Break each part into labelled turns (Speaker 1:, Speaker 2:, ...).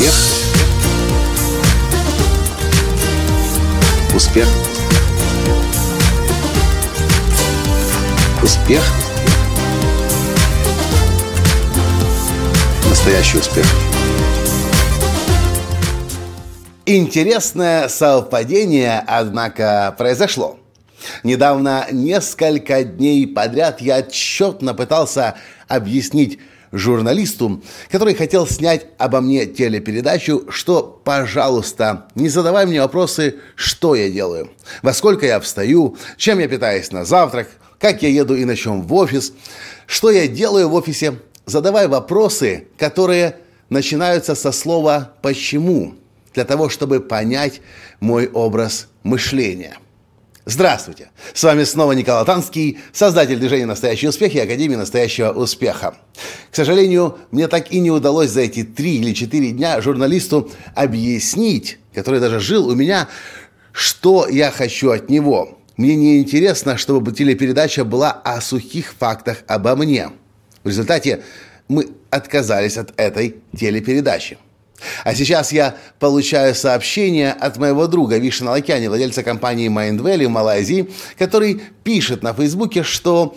Speaker 1: Успех. Успех. Успех. Настоящий успех. Интересное совпадение, однако, произошло. Недавно, несколько дней подряд, я отчетно пытался объяснить журналисту, который хотел снять обо мне телепередачу, что, пожалуйста, не задавай мне вопросы, что я делаю, во сколько я встаю, чем я питаюсь на завтрак, как я еду и на чем в офис, что я делаю в офисе. Задавай вопросы, которые начинаются со слова «почему», для того, чтобы понять мой образ мышления – Здравствуйте! С вами снова Николай Танский, создатель движения «Настоящий успех» и Академии «Настоящего успеха». К сожалению, мне так и не удалось за эти три или четыре дня журналисту объяснить, который даже жил у меня, что я хочу от него. Мне не интересно, чтобы телепередача была о сухих фактах обо мне. В результате мы отказались от этой телепередачи. А сейчас я получаю сообщение от моего друга Вишена Лакяни, владельца компании Mindvalley в Малайзии, который пишет на Фейсбуке, что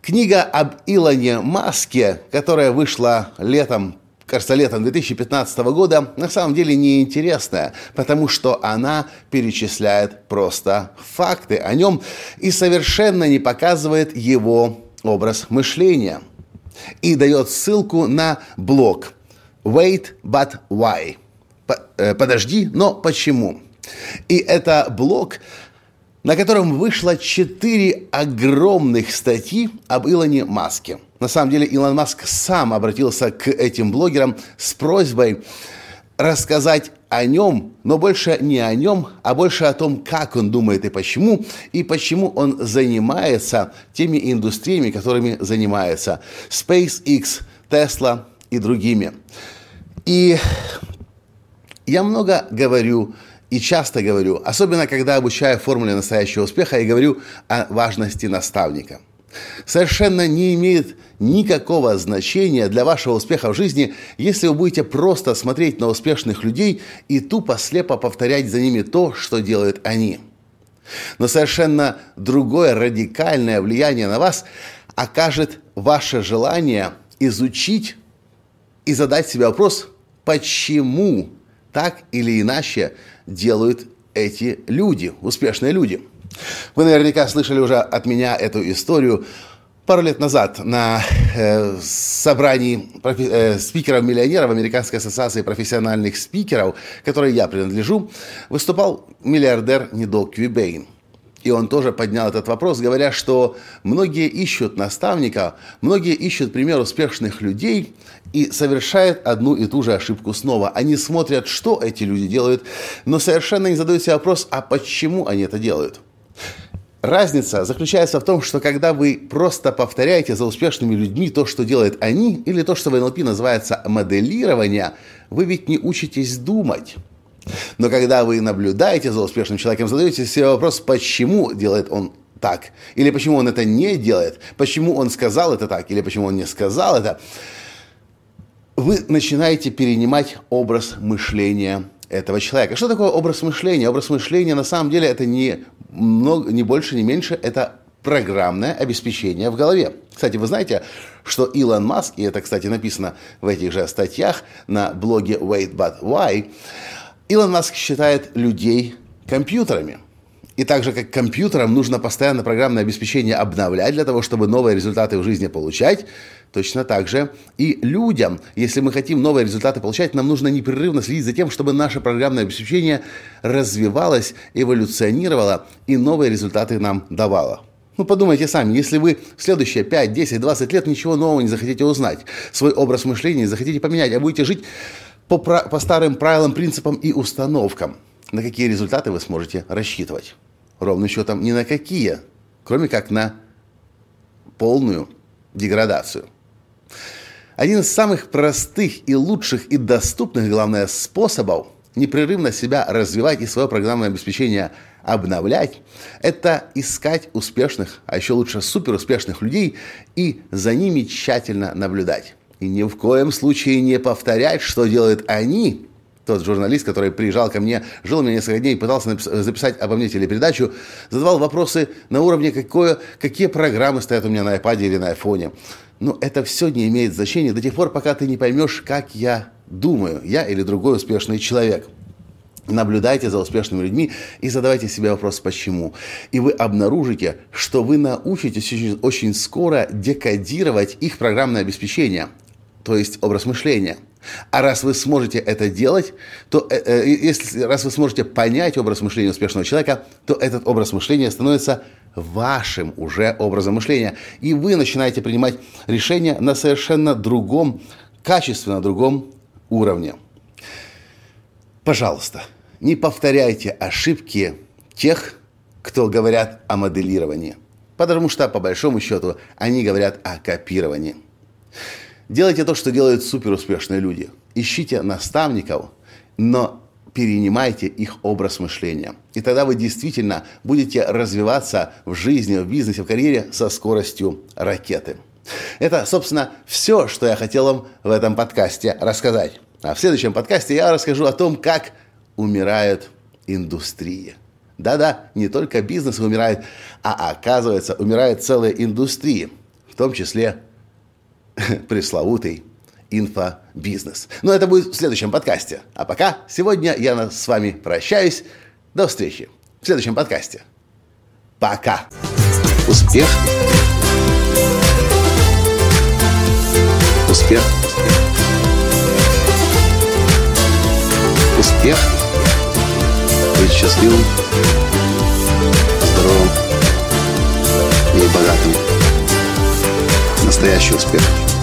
Speaker 1: книга об Илоне Маске, которая вышла летом кажется, летом 2015 года, на самом деле неинтересная, потому что она перечисляет просто факты о нем и совершенно не показывает его образ мышления. И дает ссылку на блог – Wait, but why? Э, подожди, но почему? И это блог, на котором вышло четыре огромных статьи об Илоне Маске. На самом деле Илон Маск сам обратился к этим блогерам с просьбой рассказать о нем, но больше не о нем, а больше о том, как он думает и почему, и почему он занимается теми индустриями, которыми занимается. SpaceX, Tesla, и другими. И я много говорю и часто говорю, особенно когда обучаю формуле настоящего успеха, я говорю о важности наставника. Совершенно не имеет никакого значения для вашего успеха в жизни, если вы будете просто смотреть на успешных людей и тупо слепо повторять за ними то, что делают они. Но совершенно другое радикальное влияние на вас окажет ваше желание изучить и задать себе вопрос, почему так или иначе делают эти люди, успешные люди. Вы наверняка слышали уже от меня эту историю пару лет назад на э, собрании профи- э, спикеров-миллионеров Американской ассоциации профессиональных спикеров, которой я принадлежу, выступал миллиардер Нидо Квибейн. И он тоже поднял этот вопрос, говоря, что многие ищут наставника, многие ищут пример успешных людей и совершают одну и ту же ошибку снова. Они смотрят, что эти люди делают, но совершенно не задают себе вопрос, а почему они это делают. Разница заключается в том, что когда вы просто повторяете за успешными людьми то, что делают они, или то, что в НЛП называется моделирование, вы ведь не учитесь думать. Но когда вы наблюдаете за успешным человеком, задаете себе вопрос, почему делает он так, или почему он это не делает, почему он сказал это так, или почему он не сказал это, вы начинаете перенимать образ мышления этого человека. Что такое образ мышления? Образ мышления на самом деле это не, много, не больше, не меньше, это программное обеспечение в голове. Кстати, вы знаете, что Илон Маск, и это, кстати, написано в этих же статьях на блоге Wait But Why, Илон Маск считает людей компьютерами. И так же, как компьютерам нужно постоянно программное обеспечение обновлять для того, чтобы новые результаты в жизни получать, точно так же и людям. Если мы хотим новые результаты получать, нам нужно непрерывно следить за тем, чтобы наше программное обеспечение развивалось, эволюционировало и новые результаты нам давало. Ну, подумайте сами, если вы в следующие 5, 10, 20 лет ничего нового не захотите узнать, свой образ мышления захотите поменять, а будете жить по, по старым правилам, принципам и установкам, на какие результаты вы сможете рассчитывать. Ровным счетом ни на какие, кроме как на полную деградацию. Один из самых простых и лучших и доступных, главное, способов непрерывно себя развивать и свое программное обеспечение обновлять, это искать успешных, а еще лучше суперуспешных людей и за ними тщательно наблюдать. И ни в коем случае не повторять, что делают они, тот журналист, который приезжал ко мне, жил у меня несколько дней, пытался записать обо мне телепередачу, задавал вопросы на уровне, какое, какие программы стоят у меня на iPad или на айфоне. Но это все не имеет значения до тех пор, пока ты не поймешь, как я думаю, я или другой успешный человек. Наблюдайте за успешными людьми и задавайте себе вопрос «почему?». И вы обнаружите, что вы научитесь очень, очень скоро декодировать их программное обеспечение, то есть образ мышления – а раз вы сможете это делать, то э, э, если раз вы сможете понять образ мышления успешного человека, то этот образ мышления становится вашим уже образом мышления. И вы начинаете принимать решения на совершенно другом, качественно другом уровне. Пожалуйста, не повторяйте ошибки тех, кто говорят о моделировании. Потому что, по большому счету, они говорят о копировании. Делайте то, что делают суперуспешные люди. Ищите наставников, но перенимайте их образ мышления. И тогда вы действительно будете развиваться в жизни, в бизнесе, в карьере со скоростью ракеты. Это, собственно, все, что я хотел вам в этом подкасте рассказать. А в следующем подкасте я расскажу о том, как умирают индустрии. Да-да, не только бизнес умирает, а оказывается, умирают целые индустрии, в том числе пресловутый инфобизнес. Но это будет в следующем подкасте. А пока сегодня я с вами прощаюсь. До встречи в следующем подкасте. Пока. Успех. Успех. Успех. Быть счастливым, здоровым и богатым. Настоящий успех.